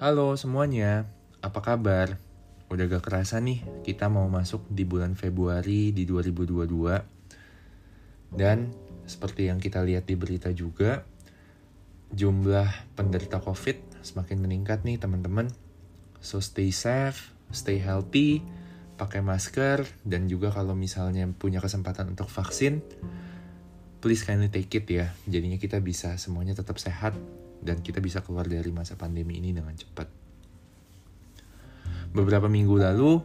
Halo semuanya, apa kabar? Udah gak kerasa nih, kita mau masuk di bulan Februari di 2022. Dan seperti yang kita lihat di berita juga, jumlah penderita COVID semakin meningkat nih teman-teman. So stay safe, stay healthy, pakai masker, dan juga kalau misalnya punya kesempatan untuk vaksin, please kindly take it ya. Jadinya kita bisa semuanya tetap sehat dan kita bisa keluar dari masa pandemi ini dengan cepat. Beberapa minggu lalu,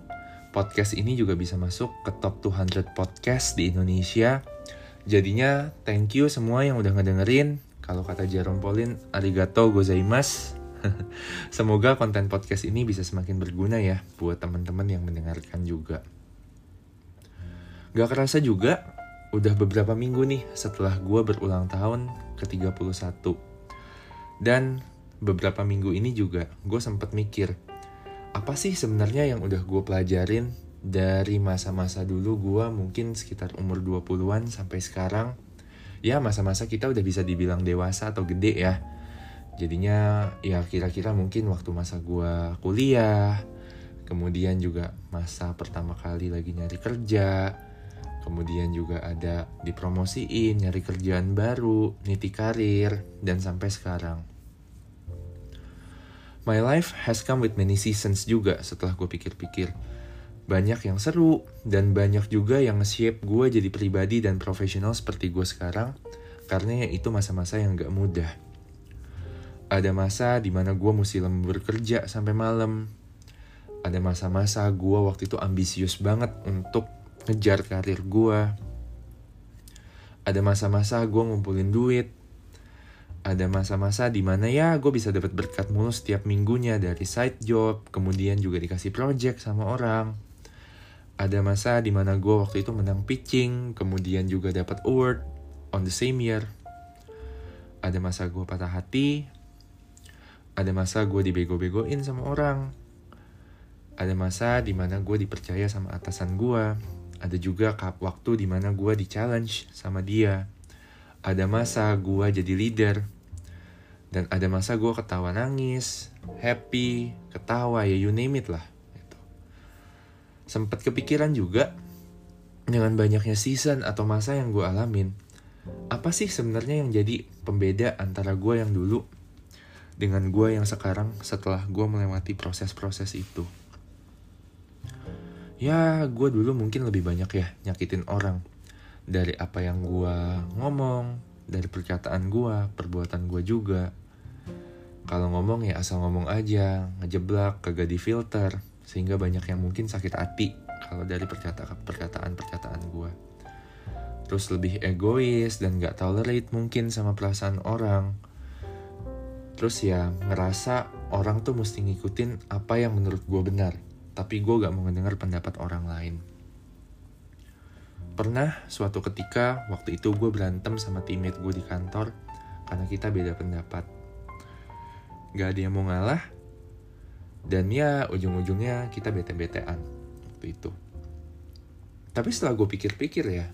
podcast ini juga bisa masuk ke top 200 podcast di Indonesia. Jadinya, thank you semua yang udah ngedengerin. Kalau kata Jerome Pauline, arigato gozaimasu. Semoga konten podcast ini bisa semakin berguna ya buat teman-teman yang mendengarkan juga. Gak kerasa juga, udah beberapa minggu nih setelah gue berulang tahun ke-31 dan beberapa minggu ini juga gue sempat mikir, apa sih sebenarnya yang udah gue pelajarin dari masa-masa dulu gue mungkin sekitar umur 20-an sampai sekarang. Ya masa-masa kita udah bisa dibilang dewasa atau gede ya. Jadinya ya kira-kira mungkin waktu masa gue kuliah, kemudian juga masa pertama kali lagi nyari kerja, kemudian juga ada dipromosiin, nyari kerjaan baru, niti karir, dan sampai sekarang. My life has come with many seasons juga setelah gue pikir-pikir. Banyak yang seru, dan banyak juga yang nge-shape gue jadi pribadi dan profesional seperti gue sekarang, karena ya itu masa-masa yang gak mudah. Ada masa di mana gue mesti lembur kerja sampai malam. Ada masa-masa gue waktu itu ambisius banget untuk ngejar karir gue. Ada masa-masa gue ngumpulin duit. Ada masa-masa di mana ya gue bisa dapat berkat mulu setiap minggunya dari side job, kemudian juga dikasih project sama orang. Ada masa di mana gue waktu itu menang pitching, kemudian juga dapat award on the same year. Ada masa gue patah hati, ada masa gue dibego-begoin sama orang. Ada masa di mana gue dipercaya sama atasan gue. Ada juga waktu di mana gue di-challenge sama dia. Ada masa gue jadi leader. Dan ada masa gue ketawa nangis, happy, ketawa, ya you name it lah. Gitu. Sempet kepikiran juga, dengan banyaknya season atau masa yang gue alamin, apa sih sebenarnya yang jadi pembeda antara gue yang dulu dengan gue yang sekarang setelah gue melewati proses-proses itu. Ya, gue dulu mungkin lebih banyak ya nyakitin orang. Dari apa yang gue ngomong, dari perkataan gue, perbuatan gue juga. Kalau ngomong ya asal ngomong aja, ngejeblak, kagak di filter, sehingga banyak yang mungkin sakit hati kalau dari perkataan-perkataan gue. Terus lebih egois dan gak tolerate mungkin sama perasaan orang Terus ya ngerasa orang tuh mesti ngikutin apa yang menurut gue benar. Tapi gue gak mau ngedenger pendapat orang lain. Pernah suatu ketika waktu itu gue berantem sama teammate gue di kantor karena kita beda pendapat. Gak ada yang mau ngalah. Dan ya ujung-ujungnya kita bete-betean waktu itu. Tapi setelah gue pikir-pikir ya,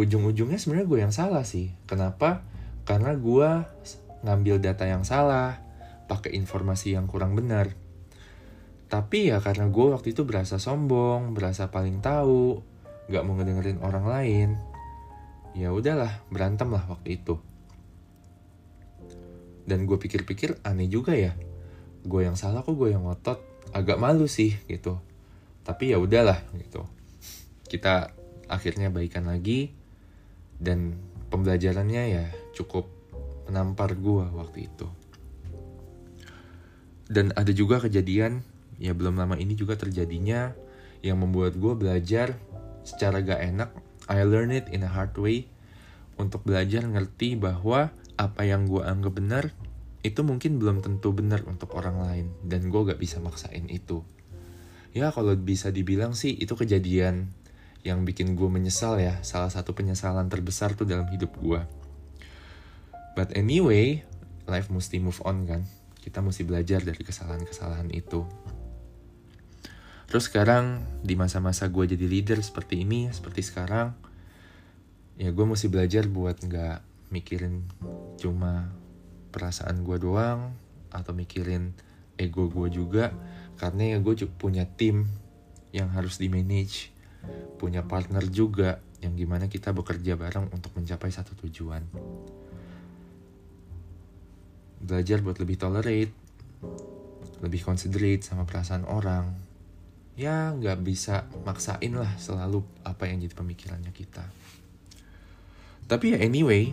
ujung-ujungnya sebenarnya gue yang salah sih. Kenapa? Karena gue ngambil data yang salah, pakai informasi yang kurang benar. Tapi ya karena gue waktu itu berasa sombong, berasa paling tahu, gak mau ngedengerin orang lain, ya udahlah berantem lah waktu itu. Dan gue pikir-pikir aneh juga ya, gue yang salah kok gue yang ngotot, agak malu sih gitu. Tapi ya udahlah gitu. Kita akhirnya baikan lagi dan pembelajarannya ya cukup menampar gue waktu itu. Dan ada juga kejadian, ya belum lama ini juga terjadinya, yang membuat gue belajar secara gak enak. I learn it in a hard way, untuk belajar ngerti bahwa apa yang gue anggap benar, itu mungkin belum tentu benar untuk orang lain, dan gue gak bisa maksain itu. Ya kalau bisa dibilang sih itu kejadian yang bikin gue menyesal ya, salah satu penyesalan terbesar tuh dalam hidup gue But anyway, life mesti move on kan. Kita mesti belajar dari kesalahan-kesalahan itu. Terus sekarang di masa-masa gue jadi leader seperti ini, seperti sekarang, ya gue mesti belajar buat nggak mikirin cuma perasaan gue doang, atau mikirin ego gue juga. Karena ya gue punya tim yang harus di manage punya partner juga yang gimana kita bekerja bareng untuk mencapai satu tujuan. Belajar buat lebih tolerate lebih considerate sama perasaan orang ya nggak bisa maksain lah selalu apa yang jadi pemikirannya kita tapi ya anyway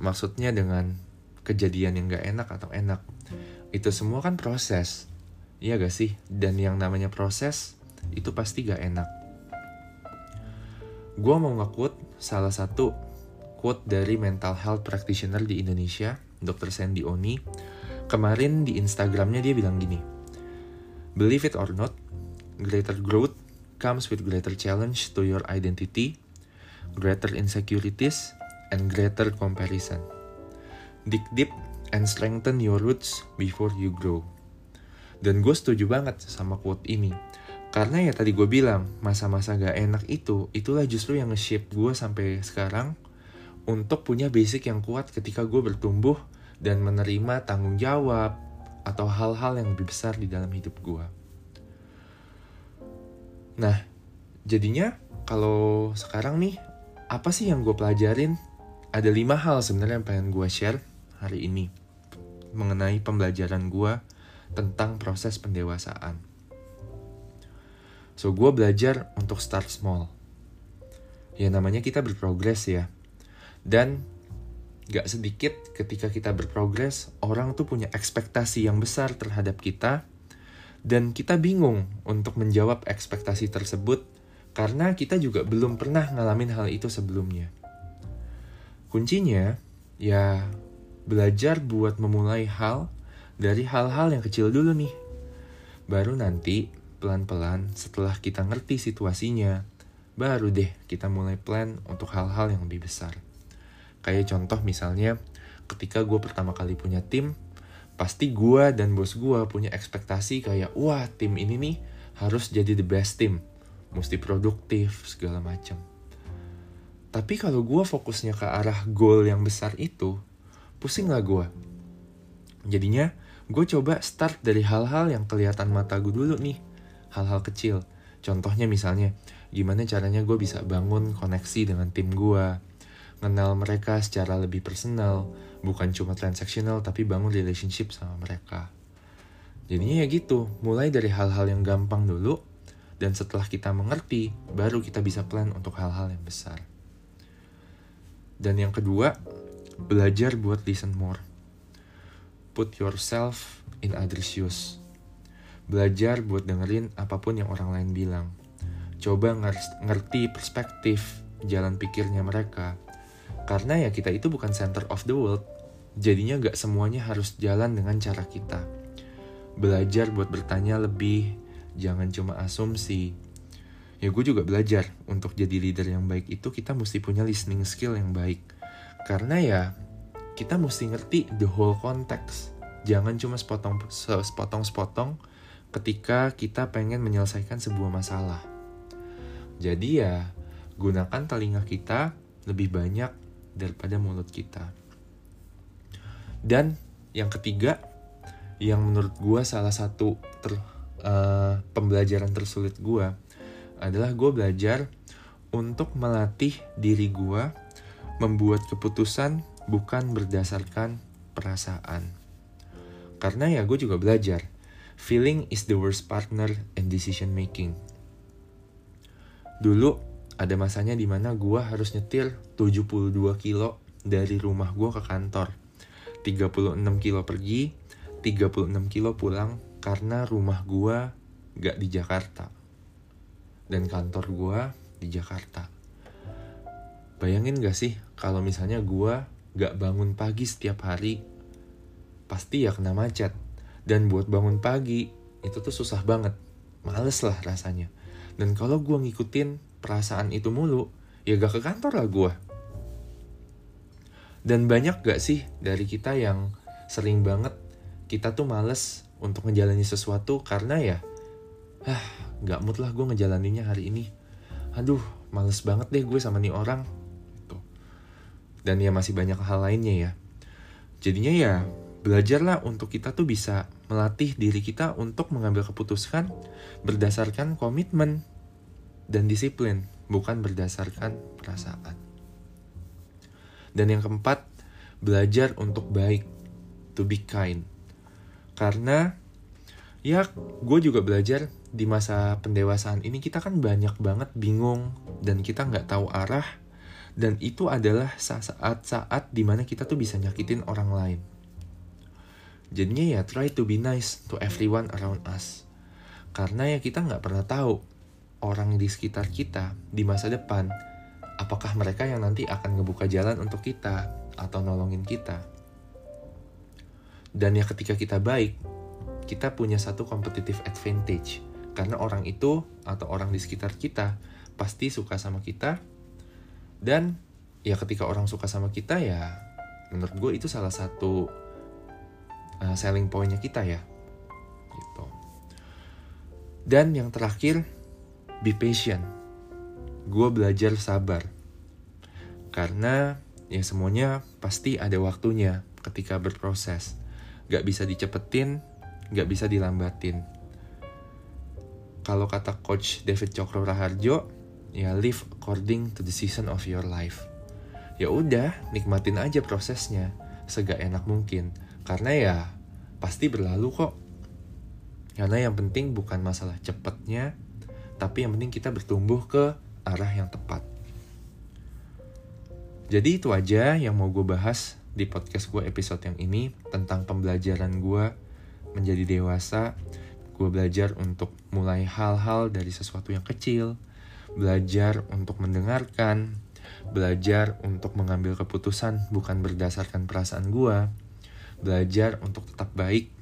maksudnya dengan kejadian yang gak enak atau enak itu semua kan proses Iya gak sih? Dan yang namanya proses itu pasti gak enak. Gue mau nge-quote salah satu quote dari mental health practitioner di Indonesia, Dr. Sandy Oni. Kemarin di Instagramnya dia bilang gini, Believe it or not, greater growth comes with greater challenge to your identity, greater insecurities, and greater comparison. Dig deep and strengthen your roots before you grow. Dan gue setuju banget sama quote ini. Karena ya tadi gue bilang, masa-masa gak enak itu, itulah justru yang nge-shape gue sampai sekarang untuk punya basic yang kuat ketika gue bertumbuh dan menerima tanggung jawab atau hal-hal yang lebih besar di dalam hidup gue. Nah, jadinya kalau sekarang nih, apa sih yang gue pelajarin? Ada lima hal sebenarnya yang pengen gue share hari ini mengenai pembelajaran gue tentang proses pendewasaan. So, gue belajar untuk start small. Ya, namanya kita berprogres ya. Dan gak sedikit ketika kita berprogres, orang tuh punya ekspektasi yang besar terhadap kita. Dan kita bingung untuk menjawab ekspektasi tersebut karena kita juga belum pernah ngalamin hal itu sebelumnya. Kuncinya, ya belajar buat memulai hal dari hal-hal yang kecil dulu nih. Baru nanti pelan-pelan setelah kita ngerti situasinya, baru deh kita mulai plan untuk hal-hal yang lebih besar. Kayak contoh misalnya, ketika gue pertama kali punya tim, pasti gue dan bos gue punya ekspektasi kayak, wah tim ini nih harus jadi the best team, mesti produktif, segala macam. Tapi kalau gue fokusnya ke arah goal yang besar itu, pusing lah gue. Jadinya, gue coba start dari hal-hal yang kelihatan mata gue dulu nih hal-hal kecil contohnya misalnya gimana caranya gue bisa bangun koneksi dengan tim gue kenal mereka secara lebih personal bukan cuma transaksional tapi bangun relationship sama mereka jadinya ya gitu mulai dari hal-hal yang gampang dulu dan setelah kita mengerti baru kita bisa plan untuk hal-hal yang besar dan yang kedua belajar buat listen more put yourself in other shoes. Belajar buat dengerin apa pun yang orang lain bilang. Coba ngerti perspektif jalan pikirnya mereka. Karena ya kita itu bukan center of the world. Jadinya gak semuanya harus jalan dengan cara kita. Belajar buat bertanya lebih, jangan cuma asumsi. Ya gue juga belajar untuk jadi leader yang baik itu kita mesti punya listening skill yang baik. Karena ya kita mesti ngerti the whole context. Jangan cuma sepotong sepotong sepotong ketika kita pengen menyelesaikan sebuah masalah. Jadi ya gunakan telinga kita lebih banyak daripada mulut kita. Dan yang ketiga, yang menurut gue salah satu ter, uh, pembelajaran tersulit gue adalah gue belajar untuk melatih diri gue membuat keputusan bukan berdasarkan perasaan. Karena ya gue juga belajar, feeling is the worst partner in decision making. Dulu ada masanya di mana gue harus nyetir 72 kilo dari rumah gue ke kantor. 36 kilo pergi, 36 kilo pulang karena rumah gue gak di Jakarta. Dan kantor gue di Jakarta. Bayangin gak sih kalau misalnya gue gak bangun pagi setiap hari, pasti ya kena macet. Dan buat bangun pagi, itu tuh susah banget. Males lah rasanya. Dan kalau gue ngikutin perasaan itu mulu, ya gak ke kantor lah gue. Dan banyak gak sih dari kita yang sering banget kita tuh males untuk ngejalani sesuatu karena ya, ah gak mood lah gue ngejalaninnya hari ini. Aduh, males banget deh gue sama nih orang dan ya masih banyak hal lainnya ya jadinya ya belajarlah untuk kita tuh bisa melatih diri kita untuk mengambil keputusan berdasarkan komitmen dan disiplin, bukan berdasarkan perasaan. Dan yang keempat, belajar untuk baik, to be kind. Karena ya gue juga belajar di masa pendewasaan ini kita kan banyak banget bingung dan kita nggak tahu arah dan itu adalah saat-saat di mana kita tuh bisa nyakitin orang lain Jadinya ya try to be nice to everyone around us. Karena ya kita nggak pernah tahu orang di sekitar kita di masa depan. Apakah mereka yang nanti akan ngebuka jalan untuk kita atau nolongin kita. Dan ya ketika kita baik, kita punya satu competitive advantage. Karena orang itu atau orang di sekitar kita pasti suka sama kita. Dan ya ketika orang suka sama kita ya menurut gue itu salah satu uh, selling pointnya kita ya. Gitu. Dan yang terakhir be patient. Gue belajar sabar. Karena ya semuanya pasti ada waktunya ketika berproses. Gak bisa dicepetin gak bisa dilambatin. Kalau kata coach David Cokro Raharjo ya live according to the season of your life. Ya udah nikmatin aja prosesnya. Segak enak mungkin. Karena ya pasti berlalu kok. Karena yang penting bukan masalah cepatnya, tapi yang penting kita bertumbuh ke arah yang tepat. Jadi itu aja yang mau gue bahas di podcast gue episode yang ini tentang pembelajaran gue menjadi dewasa. Gue belajar untuk mulai hal-hal dari sesuatu yang kecil, belajar untuk mendengarkan, belajar untuk mengambil keputusan bukan berdasarkan perasaan gue, belajar untuk tetap baik,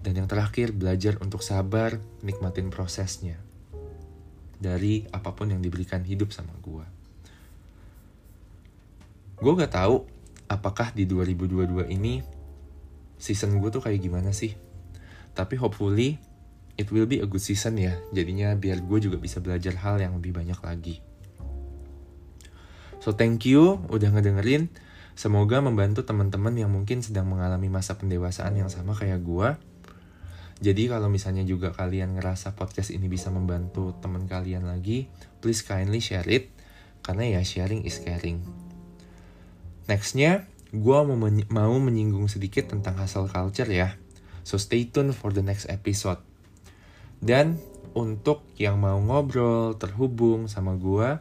dan yang terakhir belajar untuk sabar, nikmatin prosesnya dari apa pun yang diberikan hidup sama gue. Gue gak tahu apakah di 2022 ini season gue tuh kayak gimana sih. Tapi hopefully it will be a good season ya. Jadinya biar gue juga bisa belajar hal yang lebih banyak lagi. So thank you udah ngedengerin. Semoga membantu teman-teman yang mungkin sedang mengalami masa pendewasaan yang sama kayak gue. Jadi kalau misalnya juga kalian ngerasa podcast ini bisa membantu teman kalian lagi, please kindly share it. Karena ya sharing is caring. Nextnya, gue mau, menyi mau menyinggung sedikit tentang hustle culture ya. So stay tuned for the next episode. Dan untuk yang mau ngobrol, terhubung sama gue,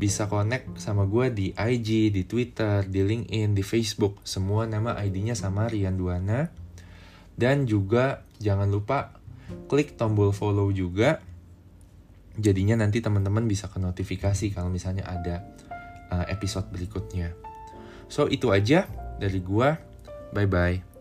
bisa connect sama gue di IG, di Twitter, di LinkedIn, di Facebook. Semua nama ID-nya sama Rian Duana. Dan juga jangan lupa klik tombol follow juga. Jadinya nanti teman-teman bisa ke notifikasi kalau misalnya ada uh, episode berikutnya. So itu aja dari gue. Bye bye.